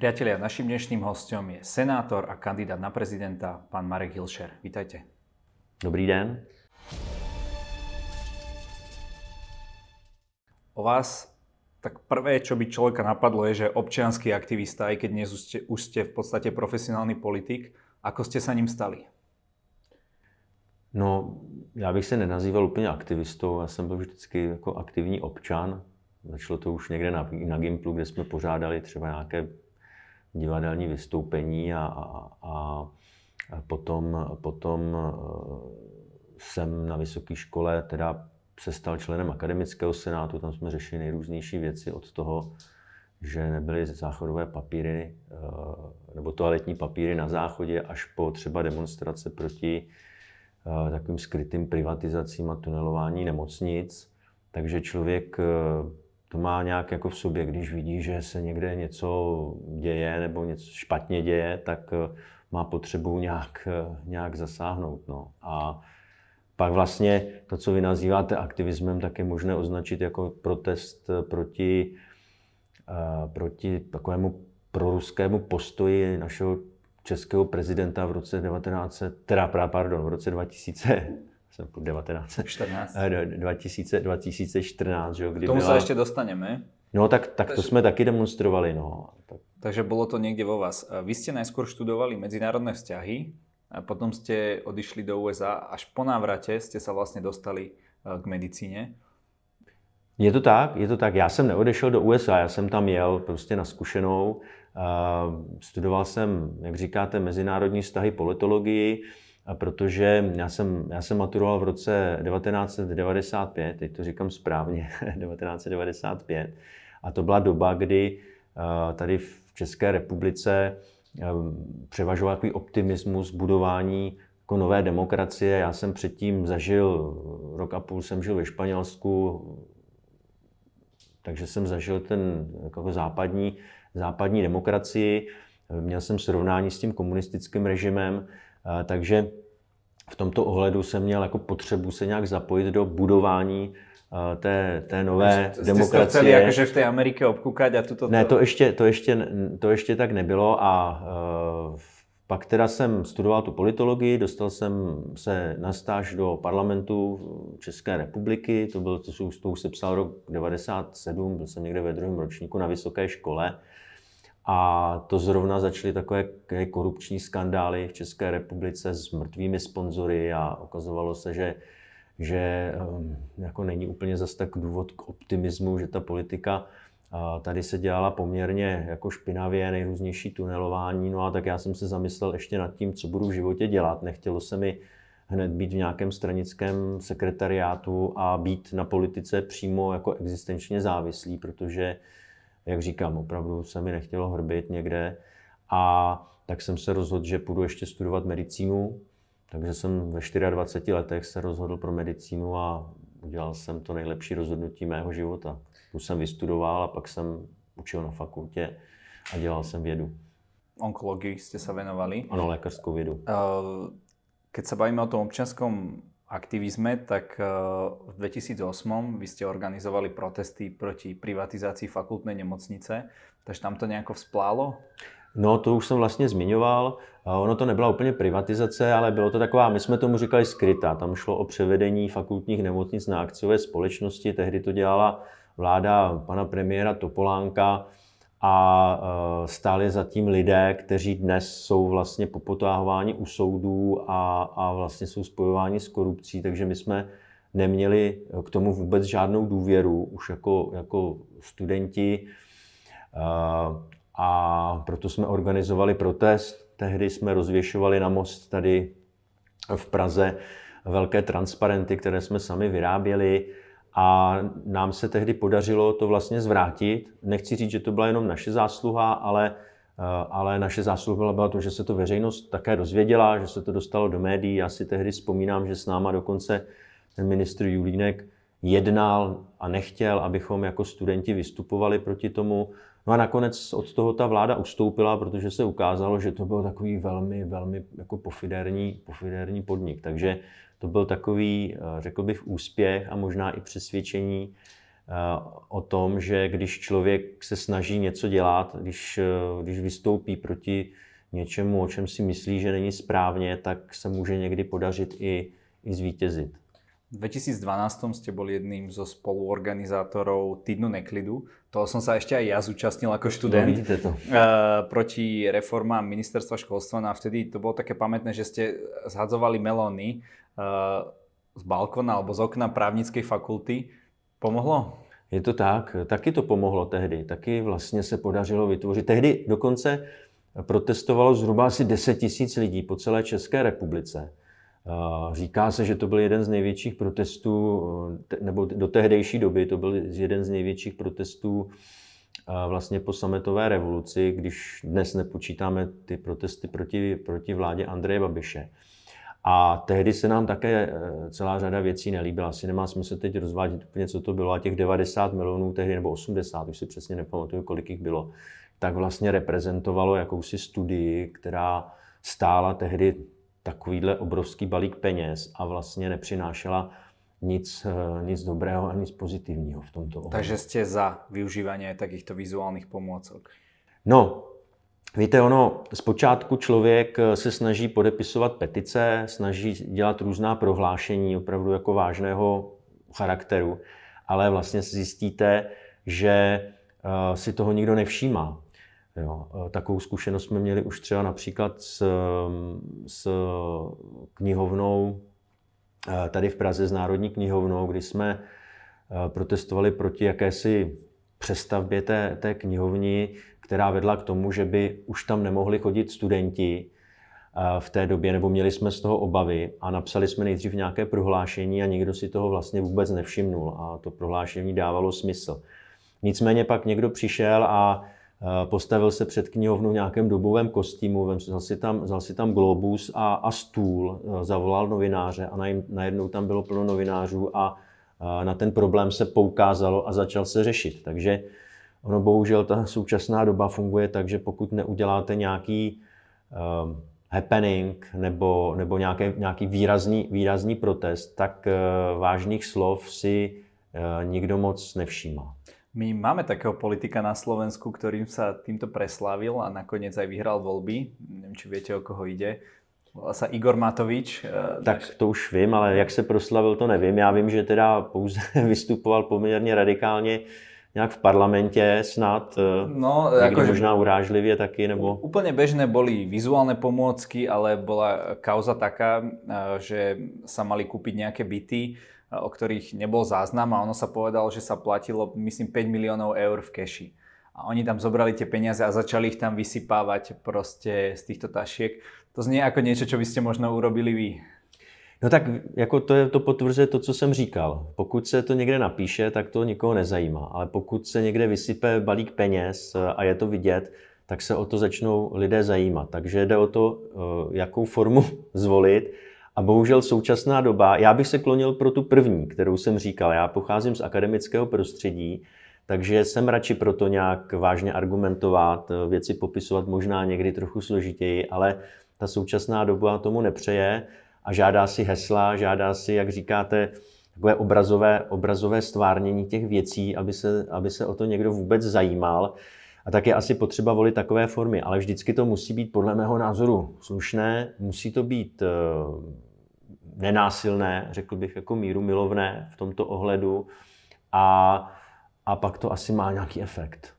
Priatelia, našim dnešným hostom je senátor a kandidát na prezidenta, pán Marek Hilšer. Vítajte. Dobrý den. O vás tak prvé, čo by človeka napadlo, je, že občianský aktivista, aj keď dnes už ste, už ste v podstate profesionálny politik. Ako ste sa ním stali? No, já bych se nenazýval úplně aktivistou, já jsem byl vždycky jako aktivní občan. Začalo to už někde na, na Gimplu, kde jsme pořádali třeba nějaké divadelní vystoupení a, a, a potom, potom eh, jsem na vysoké škole teda se stal členem akademického senátu, tam jsme řešili nejrůznější věci od toho, že nebyly záchodové papíry eh, nebo toaletní papíry na záchodě až po třeba demonstrace proti eh, takovým skrytým privatizacím a tunelování nemocnic. Takže člověk to má nějak jako v sobě, když vidí, že se někde něco děje nebo něco špatně děje, tak eh, má potřebu nějak, eh, nějak zasáhnout. No. A pak vlastně to, co vy nazýváte aktivismem, tak je možné označit jako protest eh, proti, proti takovému proruskému postoji našeho českého prezidenta v roce 1900, teda, pardon, v roce 2000, jsem 1914. 2000, 2014, že jo, kdy K tomu byla... sa ešte dostaneme. No tak, tak to jsme taky demonstrovali. No. Tak. Takže bylo to někde vo vás. Vy ste najskôr študovali medzinárodné vzťahy, a potom ste odišli do USA. Až po návrate ste sa vlastne dostali eh, k medicíně. Je to tak, je to tak. Já jsem neodešel do USA, já jsem tam jel prostě na zkušenou. Studoval jsem, jak říkáte, mezinárodní vztahy, politologii protože já jsem, já jsem maturoval v roce 1995, teď to říkám správně, 1995, a to byla doba, kdy eh, tady v České republice eh, převažoval takový optimismus budování jako nové demokracie. Já jsem předtím zažil, rok a půl jsem žil ve Španělsku, takže jsem zažil ten jako západní, západní demokracii. Měl jsem srovnání s tím komunistickým režimem, takže v tomto ohledu jsem měl jako potřebu se nějak zapojit do budování té, té nové Jste demokracie. Jste jakože v té Americe obkoukat a tuto... Ne, to ještě, to ještě, to ještě tak nebylo a uh, pak teda jsem studoval tu politologii, dostal jsem se na stáž do parlamentu České republiky, to byl, to, to už se psal rok 97, byl jsem někde ve druhém ročníku na vysoké škole. A to zrovna začaly takové korupční skandály v České republice s mrtvými sponzory a ukazovalo se, že, že ehm, jako není úplně zas tak důvod k optimismu, že ta politika tady se dělala poměrně jako špinavě, nejrůznější tunelování, no a tak já jsem se zamyslel ještě nad tím, co budu v životě dělat. Nechtělo se mi hned být v nějakém stranickém sekretariátu a být na politice přímo jako existenčně závislý, protože jak říkám, opravdu se mi nechtělo hrbit někde a tak jsem se rozhodl, že půjdu ještě studovat medicínu, takže jsem ve 24 letech se rozhodl pro medicínu a udělal jsem to nejlepší rozhodnutí mého života. Tu jsem vystudoval a pak jsem učil na fakultě a dělal jsem vědu. Onkologii jste se věnovali? Ano, lékařskou vědu. Keď se bavíme o tom občanskom aktivizme, tak eh, v 2008 vy ste organizovali protesty proti privatizácii fakultnej nemocnice, takže tam to nejako vzplálo? No, to už jsem vlastně zmiňoval. Ono to nebyla úplně privatizace, ale bylo to taková, my jsme tomu říkali skrytá. Tam šlo o převedení fakultních nemocnic na akciové společnosti. Tehdy to dělala vláda pana premiéra Topolánka a e, stáli za tím lidé, kteří dnes jsou vlastně popotáhováni u soudů a, a vlastně jsou spojováni s korupcí, takže my jsme neměli k tomu vůbec žádnou důvěru už jako, jako studenti e, a proto jsme organizovali protest. Tehdy jsme rozvěšovali na most tady v Praze velké transparenty, které jsme sami vyráběli a nám se tehdy podařilo to vlastně zvrátit. Nechci říct, že to byla jenom naše zásluha, ale, eh, ale naše zásluha byla to, že se to veřejnost také dozvěděla, že se to dostalo do médií. Já si tehdy vzpomínám, že s náma dokonce ten ministr Julínek jednal a nechtěl, abychom jako studenti vystupovali proti tomu. No a nakonec od toho ta vláda ustoupila, protože se ukázalo, že to byl takový velmi, velmi jako pofiderní, pofiderní podnik. Takže to byl takový, eh, řekl bych, úspěch a možná i přesvědčení o tom, že když člověk se snaží něco dělat, když, když vystoupí proti něčemu, o čem si myslí, že není správně, tak se může někdy podařit i, i zvítězit. V 2012 ste boli jedným zo spoluorganizátorov Týdnu neklidu. Toho som sa ešte aj ja zúčastnil ako študent. No, to. Uh, proti reformám ministerstva školstva. No a vtedy to bolo také pamätné, že ste zhadzovali melóny uh, z balkona alebo z okna právnickej fakulty. Pomohlo? Je to tak, taky to pomohlo tehdy, taky vlastně se podařilo vytvořit. Tehdy dokonce protestovalo zhruba asi 10 tisíc lidí po celé České republice. Říká se, že to byl jeden z největších protestů, nebo do tehdejší doby to byl jeden z největších protestů vlastně po sametové revoluci, když dnes nepočítáme ty protesty proti, proti vládě Andreje Babiše. A tehdy se nám také e, celá řada věcí nelíbila. Asi nemá smysl teď rozvádět úplně, co to bylo. A těch 90 milionů tehdy, nebo 80, už si přesně nepamatuju, kolik jich bylo, tak vlastně reprezentovalo jakousi studii, která stála tehdy takovýhle obrovský balík peněz a vlastně nepřinášela nic, eh, nic dobrého a nic pozitivního v tomto ohledu. Takže jste za využívání takýchto vizuálních pomůcek? No, víte, ono, zpočátku člověk eh, se snaží podepisovat petice, snaží dělat různá prohlášení opravdu jako vážného charakteru, ale vlastně zjistíte, že eh, si toho nikdo nevšímá. Jo. Eh, takovou zkušenost jsme měli už třeba například s, s knihovnou eh, tady v Praze s Národní knihovnou, kdy jsme eh, protestovali proti jakési přestavbě té, té knihovny, která vedla k tomu, že by už tam nemohli chodit studenti v té době, nebo měli jsme z toho obavy a napsali jsme nejdřív nějaké prohlášení a nikdo si toho vlastně vůbec nevšimnul a to prohlášení dávalo smysl. Nicméně pak někdo přišel a postavil se před knihovnu v nějakém dobovém kostýmu, vzal si tam, vzal si tam globus a, a stůl, eh, zavolal novináře a najednou tam bylo plno novinářů a eh, na ten problém se poukázalo a začal se řešit. Takže ono bohužel ta současná doba funguje tak, že pokud neuděláte nějaký happening nebo, nebo nějaké, nějaký výrazný, výrazný protest, tak uh, vážných slov si uh, nikdo moc nevšímá. My máme takého politika na Slovensku, ktorým sa týmto preslávil a nakoniec aj vyhral voľby. Neviem, či viete, o koho ide. Volá sa Igor Matovič. Eh, tak to už vím, ale jak se proslavil, to nevím. Já vím, že teda pouze vystupoval poměrně radikálně nějak v parlamentě snad, eh, no, akože, možná urážlivě taky, nebo... Úplne bežné boli vizuálne pomôcky, ale bola kauza taká, eh, že sa mali kúpiť nejaké byty, o ktorých nebol záznam a ono sa povedalo, že sa platilo, myslím, 5 miliónov eur v keši. A oni tam zobrali tie peniaze a začali ich tam vysypávať proste z týchto tašiek. To znie ako niečo, čo by ste možno urobili vy. No tak jako to, je, to potvrzuje to, co jsem říkal. Pokud se to někde napíše, tak to nikoho nezajímá. Ale pokud se někde vysype balík peněz a je to vidět, tak se o to začnou lidé zajímat. Takže jde o to, eh, jakou formu zvolit a bohužel současná doba, já bych se klonil pro tu první, kterou jsem říkal. Já pocházím z akademického prostředí, takže jsem radši pro to nějak vážně argumentovat, věci popisovat možná někdy trochu složitěji, ale ta současná doba tomu nepřeje a žádá si hesla, žádá si, jak říkáte, takové obrazové, obrazové stvárnění těch věcí, aby se, aby se o to někdo vůbec zajímal. A tak je asi potřeba volit takové formy, ale vždycky to musí být podle mého názoru slušné, musí to být nenásilné, řekl bych jako míru milovné v tomto ohledu a, a pak to asi má nějaký efekt.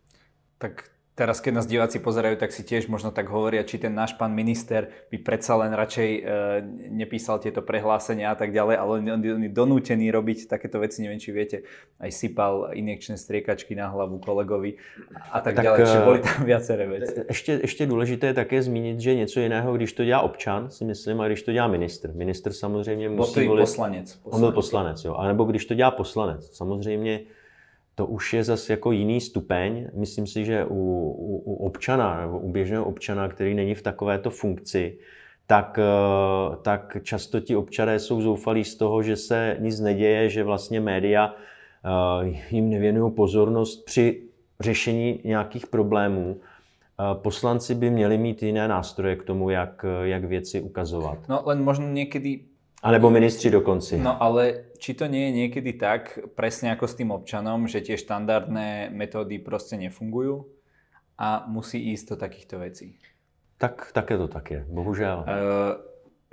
Tak teraz, keď nás diváci pozerajú, tak si tiež možno tak hovoria, či ten náš pán minister by predsa len radšej e, nepísal tieto prehlásenia a tak ďalej, ale on, on je donútený robiť takéto veci, neviem, či viete, aj sypal injekčné striekačky na hlavu kolegovi a tak, tak ďalej, čiže boli tam viaceré veci. Ještě, ještě důležité je také zmínit, že něco jiného, když to dělá občan, si myslím, a když to dělá minister. Minister samozřejmě musí volit... poslanec, poslanec. On byl poslanec, jo. A nebo když to dělá poslanec. Samozřejmě to už je zase jako jiný stupeň. Myslím si, že u, u, u občana nebo u běžného občana, který není v takovéto funkci, tak, eh, tak často ti občané jsou zoufalí z toho, že se nic neděje, že vlastně média eh, jim nevěnují pozornost při řešení nějakých problémů. Eh, poslanci by měli mít jiné nástroje k tomu, jak, jak věci ukazovat. No len možno někdy Alebo ministři dokonci. No ale či to nie je niekedy tak, presne ako s tým občanom, že tie štandardné metódy proste nefungujú a musí ísť do takýchto vecí? Tak, také to tak je, bohužel. Uh,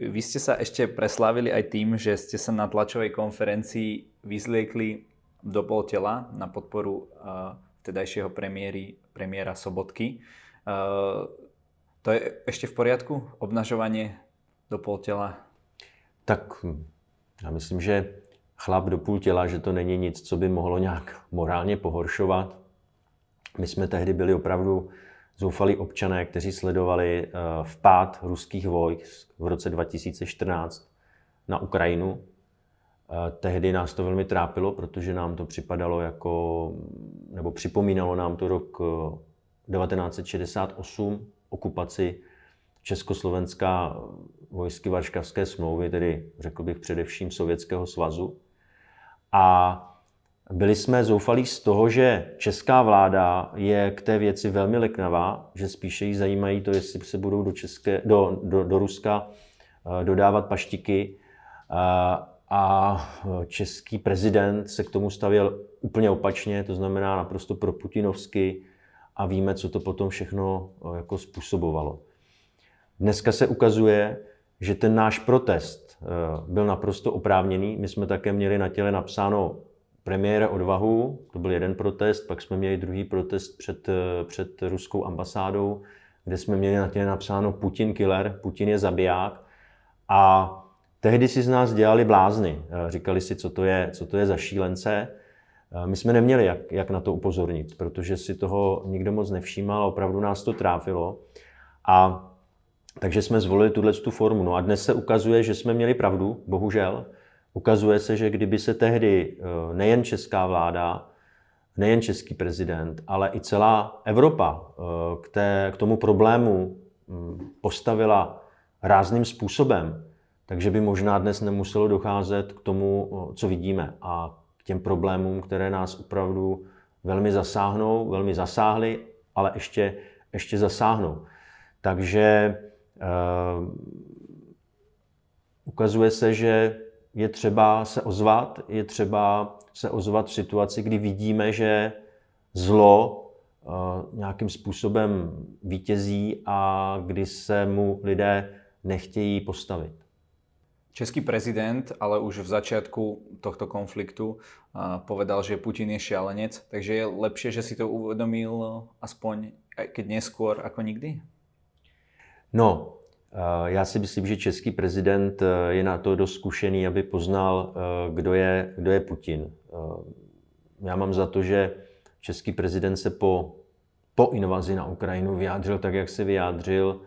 vy ste sa ešte preslávili aj tým, že ste sa na tlačovej konferencii vyzliekli do pol tela na podporu uh, vtedajšieho premiéry, premiéra Sobotky. Uh, to je ešte v poriadku? Obnažovanie do pol tela? Tak já myslím, že chlap do půl těla, že to není nic, co by mohlo nějak morálně pohoršovat. My jsme tehdy byli opravdu zoufalí občané, kteří sledovali eh, vpád ruských vojsk v roce 2014 na Ukrajinu. Eh, tehdy nás to velmi trápilo, protože nám to připadalo jako, nebo připomínalo nám to rok 1968, eh, okupaci Československá vojsky Varšavské smlouvy, tedy řekl bych především Sovětského svazu. A byli jsme zoufalí z toho, že česká vláda je k té věci velmi leknavá, že spíše jí zajímají to, jestli se budou do, České, do, do, do Ruska eh, dodávat paštiky. Eh, a český prezident se k tomu stavěl úplně opačně, to znamená naprosto pro Putinovsky a víme, co to potom všechno eh, jako způsobovalo. Dneska se ukazuje, že ten náš protest byl naprosto oprávněný. My jsme také měli na těle napsáno premiére odvahu, to byl jeden protest, pak jsme měli druhý protest před, před ruskou ambasádou, kde jsme měli na těle napsáno Putin killer, Putin je zabiják. A tehdy si z nás dělali blázny. Říkali si, co to je, co to je za šílence. My jsme neměli jak, jak na to upozornit, protože si toho nikdo moc nevšímal a opravdu nás to trápilo. A takže jsme zvolili tuhle tu formu. No a dnes se ukazuje, že jsme měli pravdu, bohužel. Ukazuje se, že kdyby se tehdy eh, nejen česká vláda, nejen český prezident, ale i celá Evropa eh, k, té, k tomu problému hm, postavila rázným způsobem, takže by možná dnes nemuselo docházet k tomu, eh, co vidíme a k těm problémům, které nás opravdu velmi zasáhnou, velmi zasáhly, ale ještě, ještě zasáhnou. Takže ukazuje se, že je třeba se ozvat, je třeba se ozvat v situaci, kdy vidíme, že zlo uh, nějakým způsobem vítězí a kdy se mu lidé nechtějí postavit. Český prezident ale už v začátku tohto konfliktu uh, povedal, že Putin je šialenec, takže je lepšie, že si to uvedomil aspoň keď neskôr ako nikdy? No, Eh, já si myslím, že český prezident eh, je na to dost zkušený, aby poznal, eh, kdo je, kdo je Putin. Já mám za to, že český prezident se po, po invazi na Ukrajinu vyjádřil tak, jak se vyjádřil,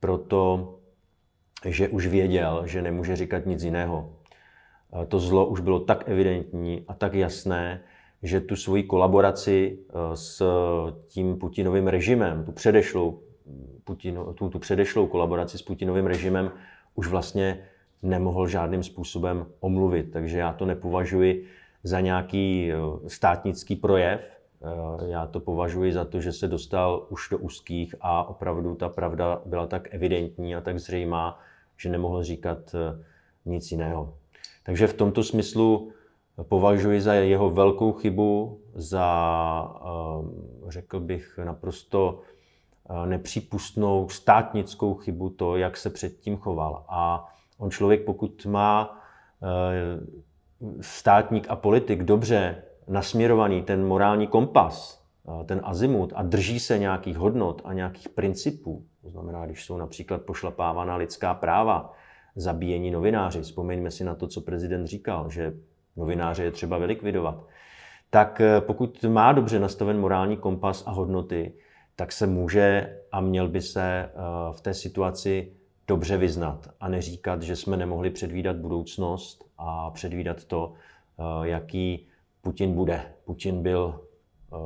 proto, že už věděl, že nemůže říkat nic jiného. To zlo už bylo tak evidentní a tak jasné, že tu svoji kolaboraci s tím Putinovým režimem, tu předešlou Putin, tu, tu předešlou kolaboraci s Putinovým režimem už vlastně nemohl žádným způsobem omluvit. Takže já to nepovažuji za nějaký eh, státnický projev. Eh, já to považuji za to, že se dostal už do úzkých a opravdu ta pravda byla tak evidentní a tak zřejmá, že nemohl říkat eh, nic jiného. Takže v tomto smyslu považuji za jeho velkou chybu, za, řekl bych, naprosto nepřípustnou státnickou chybu to, jak se předtím choval. A on člověk, pokud má e, státník a politik dobře nasměrovaný ten morální kompas, ten azimut a drží se nějakých hodnot a nějakých principů, to znamená, když jsou například pošlapávána lidská práva, zabíjení novináři, vzpomeňme si na to, co prezident říkal, že novináře je třeba vylikvidovat, tak pokud má dobře nastaven morální kompas a hodnoty, tak se může a měl by se eh, v té situaci dobře vyznat a neříkat, že jsme nemohli předvídat budoucnost a předvídat to, eh, jaký Putin bude. Putin byl eh,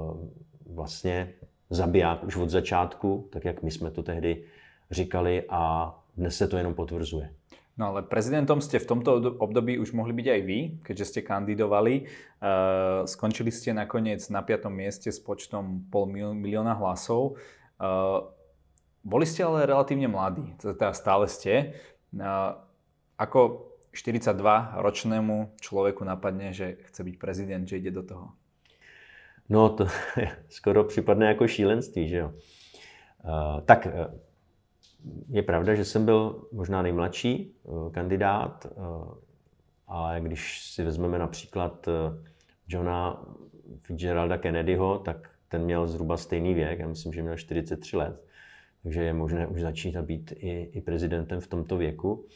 vlastně zabiják už od začátku, tak jak my jsme to tehdy říkali a dnes se to jenom potvrzuje. No ale prezidentom ste v tomto období už mohli byť aj vy, keďže ste kandidovali. Uh, skončili ste nakoniec na 5. mieste s počtom pol milióna hlasov. Uh, boli ste ale relatívne mladí, teda stále ste. Uh, ako 42-ročnému člověku napadne, že chce být prezident, že jde do toho? No to skoro připadne jako šílenství, že jo. Uh, tak je pravda, že jsem byl možná nejmladší uh, kandidát, uh, ale když si vezmeme například uh, Johna Fitzgeralda Kennedyho, tak ten měl zhruba stejný věk, já myslím, že měl 43 let, takže je možné už začít být i, i prezidentem v tomto věku.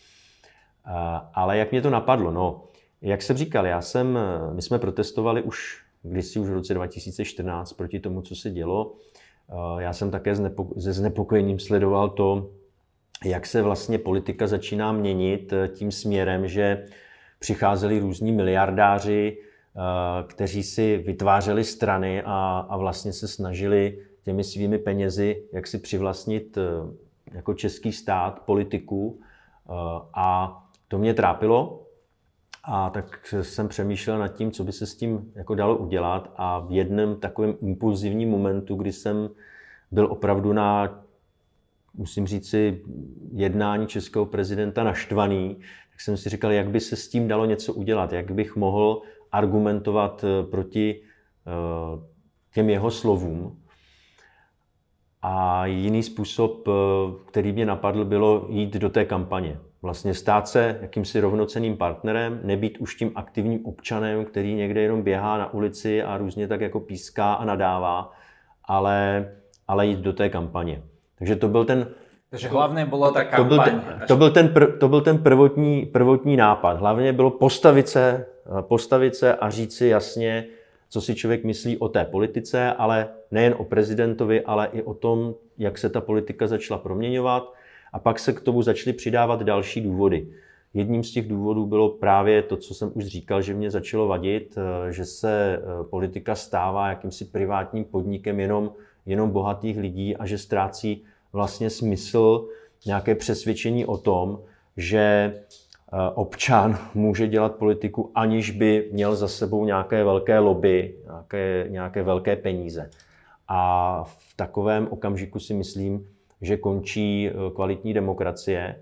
Ale jak mě to napadlo? No, jak jsem říkal, já jsem, my jsme protestovali už kdysi už v roce 2014 proti tomu, co se dělo. Já jsem také se znepokojením sledoval to, jak se vlastně politika začíná měnit eh, tím směrem, že přicházeli různí miliardáři, eh, kteří si vytvářeli strany a, a vlastně se snažili těmi svými penězi jak si přivlastnit eh, jako český stát politiku. A to mě trápilo, a tak jsem přemýšlel nad tím, co by se s tím jako dalo udělat a v jednom takovém impulzivním momentu, kdy jsem byl opravdu na, musím říci, jednání českého prezidenta naštvaný, tak jsem si říkal, jak by se s tím dalo něco udělat, jak bych mohl argumentovat eh, proti eh, těm jeho slovům. A jiný způsob, eh, který mě napadl, bylo jít do té kampaně. Vlastně stát se jakýmsi rovnoceným partnerem, nebýt už tím aktivním občanem, který někde jenom běhá na ulici a různě tak jako píská a nadává, ale, ale jít do té kampaně. Takže to byl ten takže hlavně bylo ta kampaň. To byl ten, to byl ten, pr, to byl ten prvotní, prvotní nápad. Hlavně bylo postavit se, postavit se a říct si jasně, co si člověk myslí o té politice, ale nejen o prezidentovi, ale i o tom, jak se ta politika začala proměňovat a pak se k tomu začaly přidávat další důvody. Jedním z těch důvodů bylo právě to, co jsem už říkal, že mě začalo vadit, eh, že se eh, politika stává jakýmsi privátním podnikem jenom, jenom bohatých lidí a že ztrácí vlastně smysl nějaké přesvědčení o tom, že eh, občan může dělat politiku, aniž by měl za sebou nějaké velké lobby, nějaké, nějaké velké peníze. A v takovém okamžiku si myslím, že končí eh, kvalitní demokracie.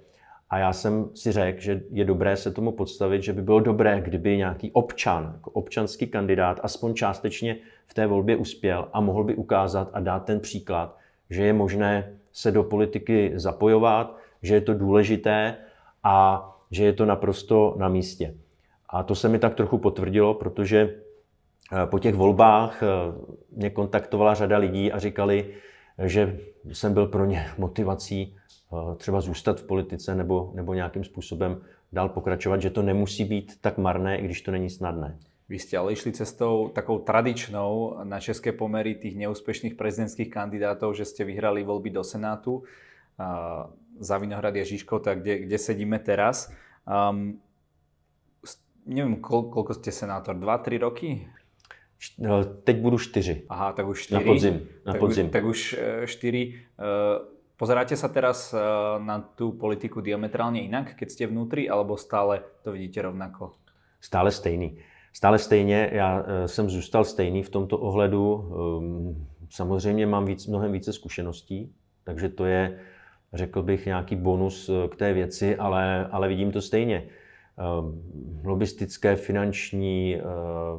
A já jsem si řekl, že je dobré se tomu podstavit, že by bylo dobré, kdyby nějaký občan, jako občanský kandidát, aspoň částečně v té volbě uspěl a mohl by ukázat a dát ten příklad, že je možné se do politiky zapojovat, že je to důležité a že je to naprosto na místě. A to se mi tak trochu potvrdilo, protože eh, po těch volbách eh, mě kontaktovala řada lidí a říkali, že jsem byl pro ně motivací eh, třeba zůstat v politice nebo, nebo nějakým způsobem dál pokračovat, že to nemusí být tak marné, i když to není snadné. Vy jste ale išli cestou takou tradičnou na české pomery těch neúspěšných prezidentských kandidátů, že jste vyhrali volby do Senátu za Vinohrad a Žižkov, tak kde, kde sedíme teraz. Um, nevím, kol, koľko ste senátor? Dva, tři roky? No, teď budu čtyři. Aha, tak už čtyři. Na podzim. Na tak, podzim. Tak už eh, čtyři. Eh, pozeráte sa teraz eh, na tú politiku diametrálně jinak, keď ste vnútri, alebo stále to vidíte rovnako? Stále stejný. Stále stejně, já jsem zůstal stejný v tomto ohledu. Ehm, samozřejmě mám víc, mnohem více zkušeností, takže to je, řekl bych, nějaký bonus k té věci, ale, ale vidím to stejně. Ehm, lobistické, finanční, ehm,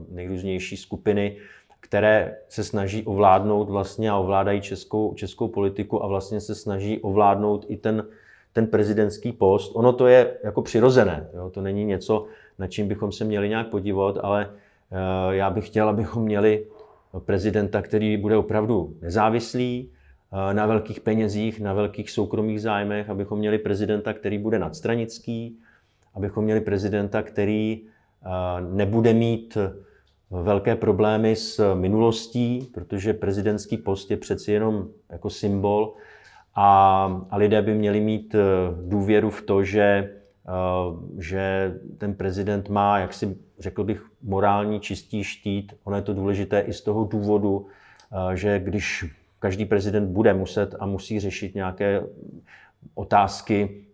nejrůznější skupiny, které se snaží ovládnout vlastně a ovládají českou, českou politiku a vlastně se snaží ovládnout i ten, ten prezidentský post. Ono to je jako přirozené, jo? to není něco, na čím bychom se měli nějak podívat, ale eh, já bych chtěl, abychom měli prezidenta, který bude opravdu nezávislý, na velkých penězích, na velkých soukromých zájmech, abychom měli prezidenta, který bude nadstranický, abychom měli prezidenta, který eh, nebude mít velké problémy s minulostí, protože prezidentský post je přeci jenom jako symbol a, a lidé by měli mít eh, důvěru v to, že, eh, že ten prezident má, jak si řekl bych, morální čistý štít. Ono je to důležité i z toho důvodu, že když každý prezident bude muset a musí řešit nějaké otázky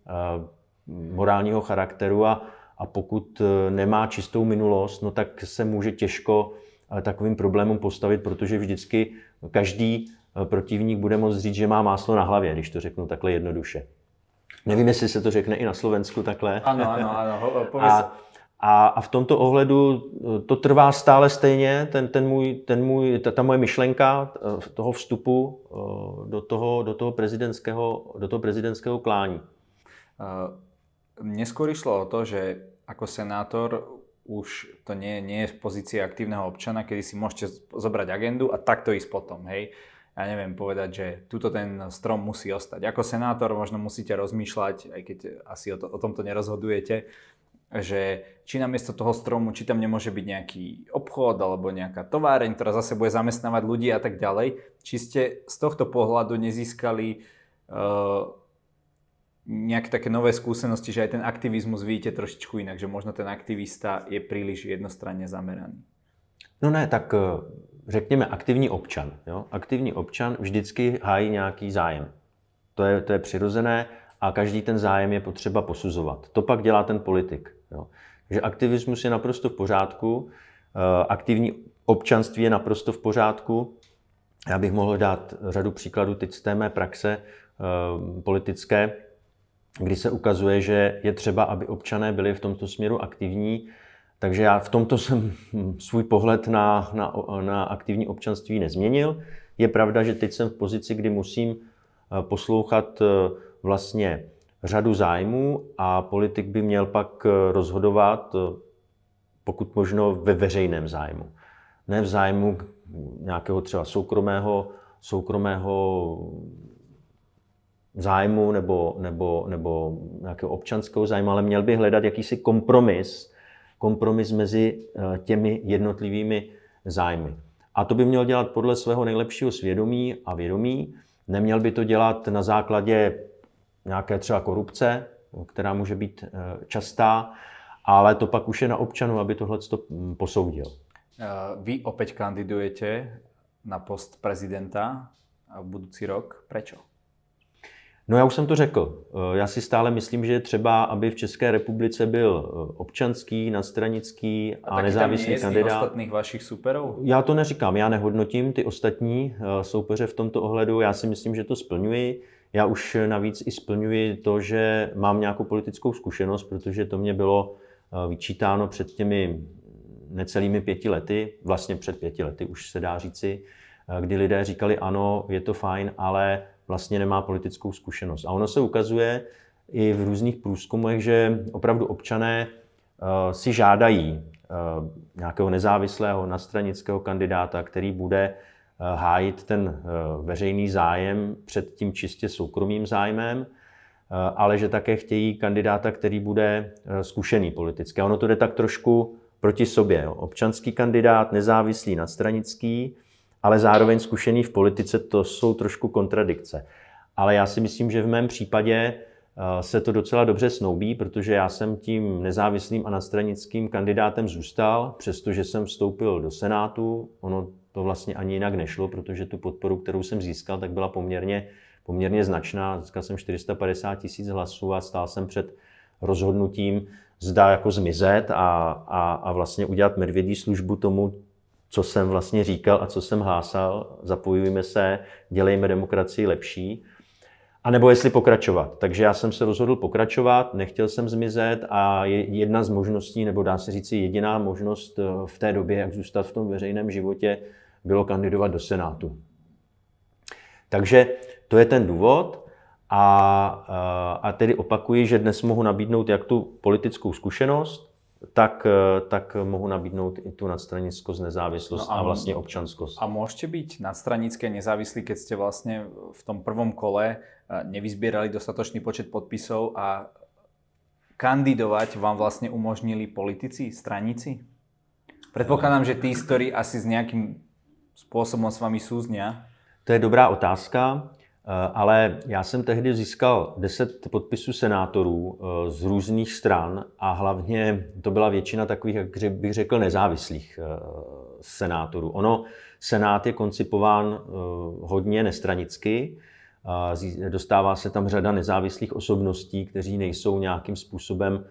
morálního charakteru a, a pokud e, nemá čistou minulost, no tak se může těžko e, takovým problémům postavit, protože vždycky každý e, protivník bude moct říct, že má máslo na hlavě, když to řeknu takhle jednoduše. Nevím, jestli se to řekne i na Slovensku takhle. Ano, ano, ano. A, a, a v tomto ohledu eh, to trvá stále stejně, ten, ten můj, ten můj, ta, ta moje myšlenka eh, toho vstupu eh, do toho, do toho prezidentského, do toho prezidentského klání. Mne skôr išlo o to, že ako senátor už to nie, nie je v pozícii aktívneho občana, kedy si môžete zobrať agendu a takto ísť potom, hej. Ja neviem povedať, že tuto ten strom musí ostať. Ako senátor možno musíte rozmýšľať, aj keď asi o, to, o tomto nerozhodujete, že či namiesto toho stromu, či tam nemôže byť nejaký obchod alebo nejaká továreň, ktorá zase bude zamestnávať ľudí a tak ďalej. Či ste z tohto pohľadu nezískali uh, nejaké také nové skúsenosti, že aj ten aktivizmus vidíte trošičku inak, že možno ten aktivista je príliš jednostranne zameraný? No ne, tak eh, řekněme aktivní občan. Jo? Aktivní občan vždycky hájí nějaký zájem. To je, to je přirozené a každý ten zájem je potřeba posuzovat. To pak dělá ten politik. Jo. Takže aktivismus je naprosto v pořádku, eh, aktivní občanství je naprosto v pořádku. Já bych mohl dát řadu příkladů teď z té mé praxe eh, politické, kdy se ukazuje, že je třeba, aby občané byli v tomto směru aktivní. Takže já v tomto jsem svůj pohled na, na, na aktivní občanství nezměnil. Je pravda, že teď jsem v pozici, kdy musím eh, poslouchat vlastně řadu zájmů a politik by měl pak eh, rozhodovat, eh, pokud možno ve veřejném zájmu. Ne v zájmu nějakého třeba soukromého, soukromého zájmu nebo, nebo, nebo nějakého občanského zájmu, ale měl by hledat jakýsi kompromis, kompromis mezi eh, těmi jednotlivými zájmy. A to by měl dělat podle svého nejlepšího svědomí a vědomí. Neměl by to dělat na základě nějaké třeba korupce, která může být eh, častá, ale to pak už je na občanu, aby tohle to mm, posoudil. Eh, vy opět kandidujete na post prezidenta v budoucí rok. Prečo? No já už jsem to řekl. Eh, já si stále myslím, že je třeba, aby v České republice byl občanský, nadstranický a, a nezávislý tam kandidát. ostatních vašich superů? Já to neříkám, já nehodnotím ty ostatní soupeře v tomto ohledu. Já si myslím, že to splňuji. Já už navíc i splňuji to, že mám nějakou politickou zkušenost, protože to mě bylo eh, vyčítáno před těmi necelými pěti lety, vlastně před pěti lety už se dá říci, eh, kdy lidé říkali ano, je to fajn, ale vlastně nemá politickou zkušenost. A ono se ukazuje i v různých průzkumech, že opravdu občané eh, si žádají nějakého nezávislého nastranického kandidáta, který bude Eh, hájit ten eh, veřejný zájem před tím čistě soukromým zájmem, eh, ale že také chtějí kandidáta, který bude zkušený politicky. A ono to jde tak trošku proti sobě. Občanský kandidát, nezávislý, nadstranický, ale zároveň zkušený v politice, to jsou trošku kontradikce. Ale já si myslím, že v mém případě se to docela dobře snoubí, protože já jsem tím nezávislým a nadstranickým kandidátem zůstal, přestože jsem vstoupil do Senátu. Ono to vlastně ani jinak nešlo, protože tu podporu, kterou jsem získal, tak byla poměrně, poměrně značná. Získal jsem 450 tisíc hlasů a stál jsem před rozhodnutím, zda jako zmizet a, a, a vlastně udělat medvědí službu tomu, co jsem vlastně říkal a co jsem hlásal. Zapojujeme se, dělejme demokracii lepší. A nebo jestli pokračovat. Takže já jsem se rozhodl pokračovat, nechtěl jsem zmizet a jedna z možností, nebo dá se říci jediná možnost eh, v té době, jak zůstat v tom veřejném životě, bylo kandidovat do Senátu. Takže to je ten důvod. A, a tedy opakuji, že dnes mohu nabídnout jak tu politickou zkušenost, tak, tak mohu nabídnout i tu nadstranickost, nezávislost no a, a vlastně občanskost. A môžete byť nadstranické nezávislí, keď ste vlastne v tom prvom kole eh, nevyzbierali dostatočný počet podpisov a kandidovať vám vlastne umožnili politici, straníci? Predpokladám, že tí, ktorí asi s nejakým způsobem s vámi souznia? To je dobrá otázka, eh, ale já jsem tehdy získal 10 podpisů senátorů eh, z různých stran a hlavně to byla většina takových, jak bych řekl, nezávislých eh, senátorů. Ono, senát je koncipován hodně nestranicky, dostává se tam řada nezávislých osobností, kteří nejsou nějakým způsobem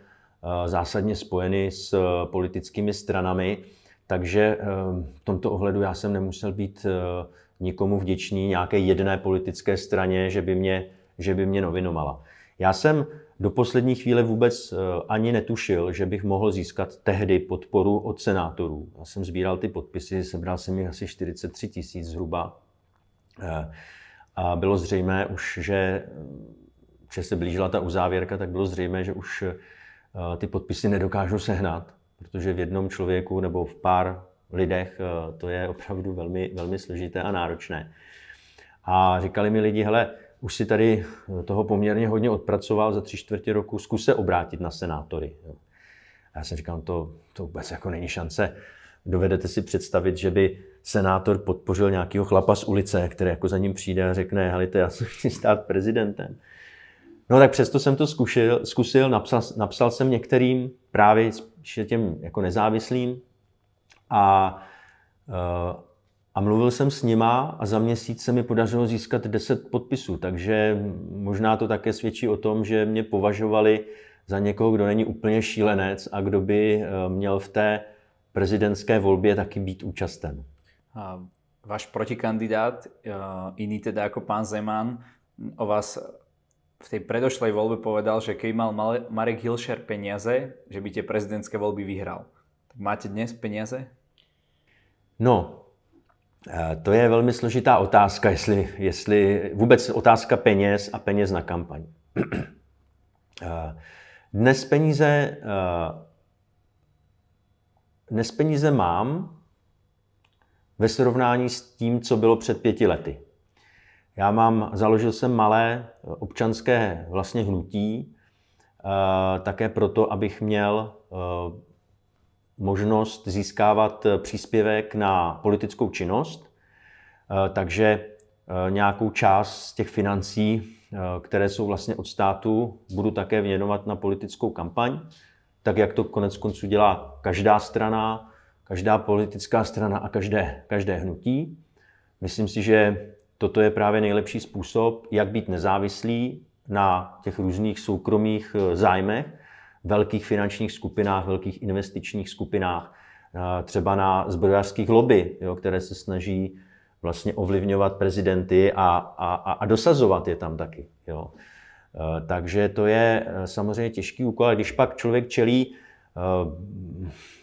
zásadně spojeny s politickými stranami. Takže eh, v tomto ohledu já jsem nemusel být eh, nikomu vděčný nějaké jedné politické straně, že by mě, že by mě novinovala. Já jsem do poslední chvíle vůbec eh, ani netušil, že bych mohl získat tehdy podporu od senátorů. Já jsem sbíral ty podpisy, sebral jsem jich asi 43 tisíc zhruba. Eh, a bylo zřejmé už, že, že se blížila ta uzávěrka, tak bylo zřejmé, že už ty podpisy nedokážu sehnat, protože v jednom člověku nebo v pár lidech to je opravdu velmi, velmi složité a náročné. A říkali mi lidi, hele, už si tady toho poměrně hodně odpracoval za tři čtvrtě roku, zkus se obrátit na senátory. A já jsem říkal, to, to vůbec jako není šance. Dovedete si představit, že by senátor podpořil nějakého chlapa z ulice, který jako za ním přijde a řekne, hele, já se chci stát prezidentem. No tak přesto jsem to zkusil, zkusil napsal, napsal jsem některým právě těm jako nezávislým a uh, a mluvil jsem s nima a za měsíc se mi podařilo získat 10 podpisů, takže možná to také svědčí o tom, že mě považovali za někoho, kdo není úplně šílenec a kdo by eh, měl v té prezidentské volbě taky být účasten. A váš protikandidát, eh, iný teda jako pán Zeman, o vás v tej predošlej voľbe povedal, že keď mal Marek Hilšer peniaze, že by tie prezidentské voľby vyhral. Máte dnes peniaze? No, to je velmi složitá otázka, jestli, jestli vůbec otázka peněz a peněz na kampaň. Dnes peníze, dnes peníze mám ve srovnání s tím, co bylo před pěti lety. Já mám, založil jsem malé občanské vlastně hnutí, také proto, abych měl možnost získávat eh, příspěvek na politickou činnost, eh, takže eh, nějakou část z těch financí, které jsou vlastně od státu, budu také věnovat na politickou kampaň, tak jak to konec konců dělá každá strana, každá politická strana a každé, každé hnutí. Myslím si, že toto je právě nejlepší způsob, jak být nezávislý na těch různých soukromých zájmech velkých finančních skupinách, velkých investičních skupinách, třeba na zbrojařských lobby, jo, které se snaží vlastně ovlivňovat prezidenty a, a, a dosazovat je tam taky. Jo. E, takže to je e, samozřejmě těžký úkol, když pak člověk čelí,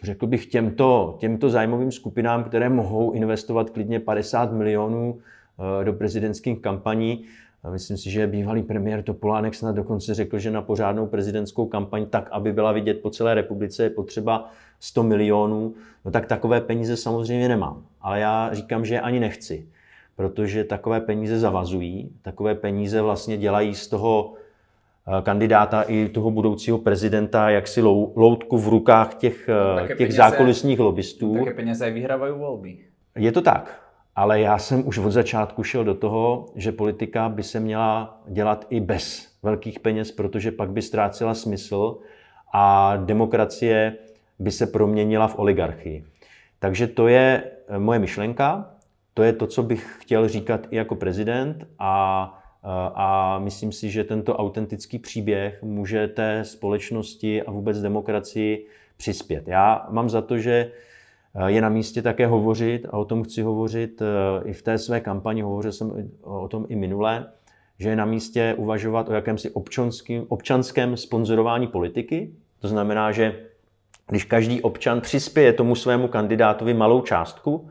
řekl bych, těmto, těmto zájmovým skupinám, které mohou investovat klidně 50 milionů do prezidentských kampaní, myslím si, že bývalý premiér Topolánek snad dokonce řekl, že na pořádnou prezidentskou kampaň, tak aby byla vidět po celé republice, je potřeba 100 milionů. No tak takové peníze samozřejmě nemám. Ale já říkám, že je ani nechci, protože takové peníze zavazují, takové peníze vlastně dělají z toho eh, kandidáta i toho budoucího prezidenta jaksi loutku v rukách těch, no, těch peníze, zákulisních lobbystů. Také peníze vyhrávají volby. Je to tak. Ale já jsem už od začátku šel do toho, že politika by se měla dělat i bez velkých peněz, protože pak by ztrácela smysl a demokracie by se proměnila v oligarchii. Takže to je eh, moje myšlenka, to je to, co bych chtěl říkat i jako prezident a, eh, a myslím si, že tento autentický příběh může té společnosti a vůbec demokracii přispět. Já mám za to, že je na místě také hovořit, a o tom chci hovořit eh, i v té své kampani, hovořil jsem o tom i minule, že je na místě uvažovat o jakémsi občanském, občanském sponzorování politiky. To znamená, že když každý občan přispěje tomu svému kandidátovi malou částku,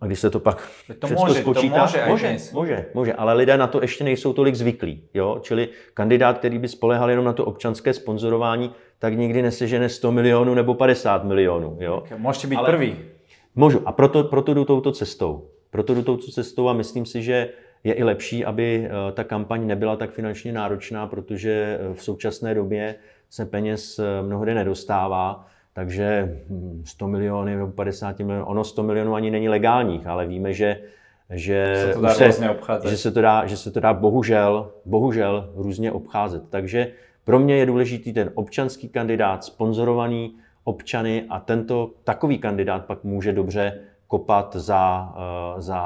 a když se to pak to může, spočítá, to může, může, může, může, ale lidé na to ještě nejsou tolik zvyklí. Jo? Čili kandidát, který by spolehal jenom na to občanské sponzorování, tak nikdy nesežene 100 milionů nebo 50 milionů. Jo? Můžete být ale... první. Můžu. A proto, proto jdu touto cestou. Proto jdu touto cestou a myslím si, že je i lepší, aby eh, ta kampaň nebyla tak finančně náročná, protože eh, v současné době se peněz eh, mnohdy nedostává takže 100 hm, milionů nebo 50 milionů, ono 100 milionů ani není legálních, ale víme, že že se to dá, se, že se to dá, že se to dá bohužel, bohužel různě obcházet. Takže pro mě je důležitý ten občanský kandidát, sponzorovaný občany a tento takový kandidát pak může dobře kopat za, eh, za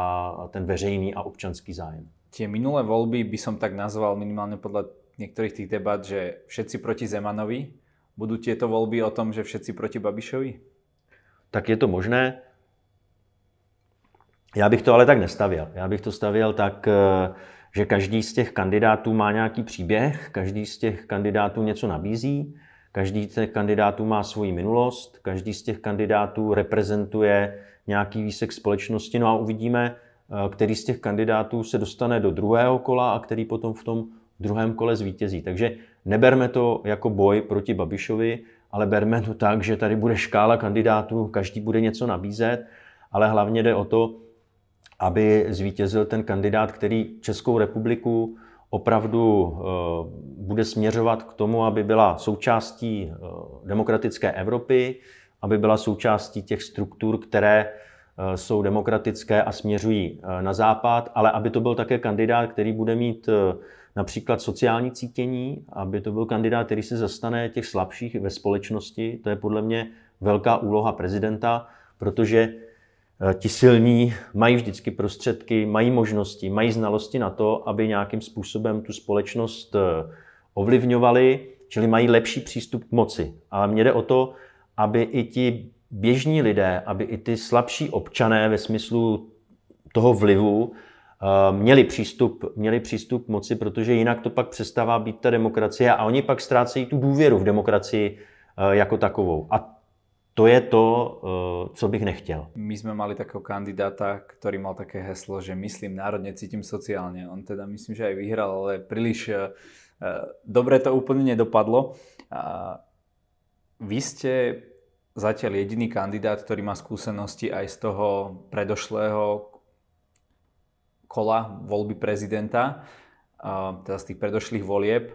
ten veřejný a občanský zájem. Tie minulé volby by som tak nazval minimálne podľa niektorých tých debat, že všetci proti Zemanovi, Budú tieto voľby o tom, že všetci proti Babišovi? Tak je to možné. Já bych to ale tak nestavěl. Já bych to stavěl tak, eh, že každý z těch kandidátů má nějaký příběh, každý z těch kandidátů něco nabízí, každý z těch kandidátů má svoji minulost, každý z těch kandidátů reprezentuje nějaký výsek společnosti, no a uvidíme, eh, který z těch kandidátů se dostane do druhého kola a který potom v tom druhém kole zvítězí. Takže neberme to jako boj proti Babišovi, ale berme to tak, že tady bude škála kandidátů, každý bude něco nabízet, ale hlavně jde o to, aby zvítězil ten kandidát, který Českou republiku opravdu eh, bude směřovat k tomu, aby byla součástí eh, demokratické Evropy, aby byla součástí těch struktur, které jsou demokratické a směřují na západ, ale aby to byl také kandidát, který bude mít například sociální cítění, aby to byl kandidát, který se zastane těch slabších ve společnosti. To je podle mě velká úloha prezidenta, protože Eh, ti silní mají vždycky prostředky, mají možnosti, mají znalosti na to, aby nějakým způsobem tu společnost eh, ovlivňovali, čili mají lepší přístup k moci. Ale mně jde o to, aby i ti běžní lidé, aby i ty slabší občané ve smyslu toho vlivu eh, měli přístup, měli přístup moci, protože jinak to pak přestává být ta demokracie a oni pak ztrácejí tu důvěru v demokracii jako takovou. A to je to, eh, co bych nechtěl. My jsme mali takého kandidáta, který mal také heslo, že myslím národně, cítím sociálně. On teda myslím, že aj vyhral, ale príliš eh, dobre to úplne nedopadlo. Vy ste zatiaľ jediný kandidát, ktorý má skúsenosti aj z toho predošlého kola voľby prezidenta, teda z tých predošlých volieb.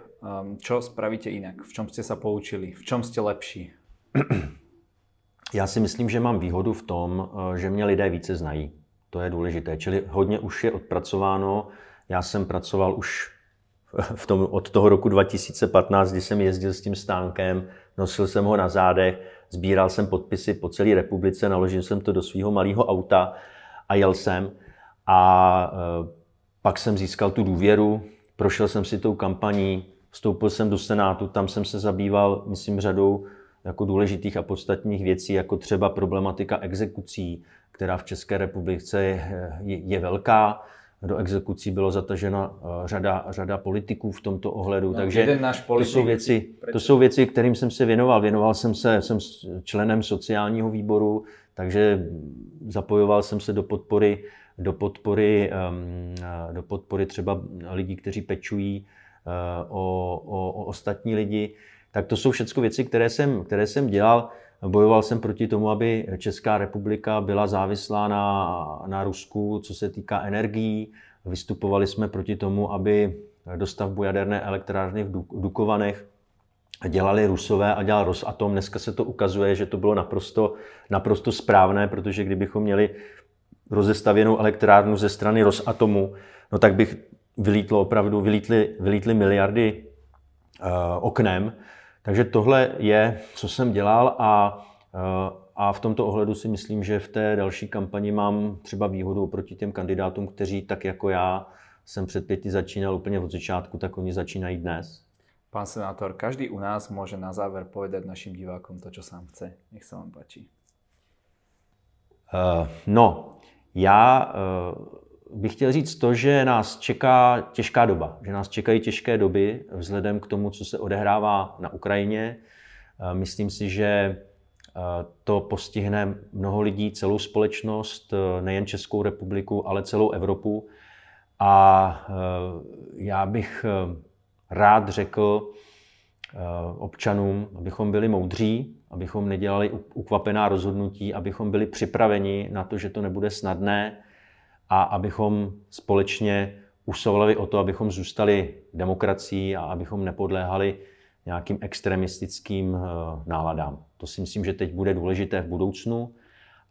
Čo spravíte inak? V čom ste sa poučili? V čom ste lepší? Já si myslím, že mám výhodu v tom, eh, že mě lidé více znají. To je důležité. Čili hodně už je odpracováno. Já jsem pracoval už v tom, od toho roku 2015, kdy jsem jezdil s tím stánkem, nosil jsem ho na zádech, sbíral jsem podpisy po celé republice, naložil jsem to do svého malého auta a jel jsem. A eh, pak jsem získal tu důvěru, prošel jsem si tou kampaní, vstoupil jsem do Senátu, tam jsem se zabýval, myslím, řadou jako důležitých a podstatných věcí, jako třeba problematika exekucí, která v České republice je, je, je velká. Do exekucí bylo zatažena eh, řada, řada politiků v tomto ohledu. No, Takže náš to, jsou věci, to jsou věci, kterým jsem se věnoval. Věnoval jsem se, jsem členem sociálního výboru, takže zapojoval jsem se do podpory, do podpory, ehm, do podpory třeba lidí, kteří pečují eh, o, o, o ostatní lidi tak to jsou všechno věci, které jsem, které jsem dělal. Bojoval jsem proti tomu, aby Česká republika byla závislá na, na Rusku, co se týká energií. Vystupovali jsme proti tomu, aby dostavbu jaderné elektrárny v Dukovanech dělali Rusové a dělal Rosatom. Dneska se to ukazuje, že to bylo naprosto, naprosto správné, protože kdybychom měli rozestavěnou elektrárnu ze strany Rosatomu, no tak bych vylítlo opravdu, vylítly, vylítly miliardy uh, oknem. Takže tohle je, co jsem dělal a, eh, a v tomto ohledu si myslím, že v té další kampani mám třeba výhodu oproti těm kandidátům, kteří tak jako já jsem před pěti začínal úplně od začátku, tak oni začínají dnes. Pán senátor, každý u nás může na záver povedať našim divákom to, co sám chce. Nech se vám páči. Uh, no, já uh, bych chtěl říct to, že nás čeká těžká doba, že nás čekají těžké doby vzhledem k tomu, co se odehrává na Ukrajině. Eh, myslím si, že eh, to postihne mnoho lidí, celou společnost, eh, nejen Českou republiku, ale celou Evropu. A já bych rád řekl občanům, abychom byli moudří, abychom nedělali ukvapená rozhodnutí, abychom byli připraveni na to, že to nebude snadné, a abychom společně usilovali o to, abychom zůstali demokracií a abychom nepodléhali nějakým extremistickým eh, náladám. To si myslím, že teď bude důležité v budoucnu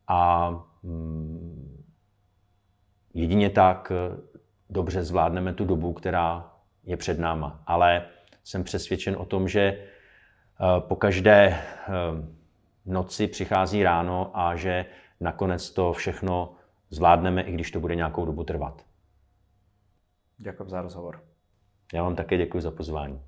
a mm, jedině tak eh, dobře zvládneme tu dobu, která je před náma. Ale jsem přesvědčen o tom, že eh, po každé noci přichází ráno a že nakonec to všechno zvládneme, i když to bude nějakou dobu trvat. Děkuji za rozhovor. Já vám také děkuji za pozvání.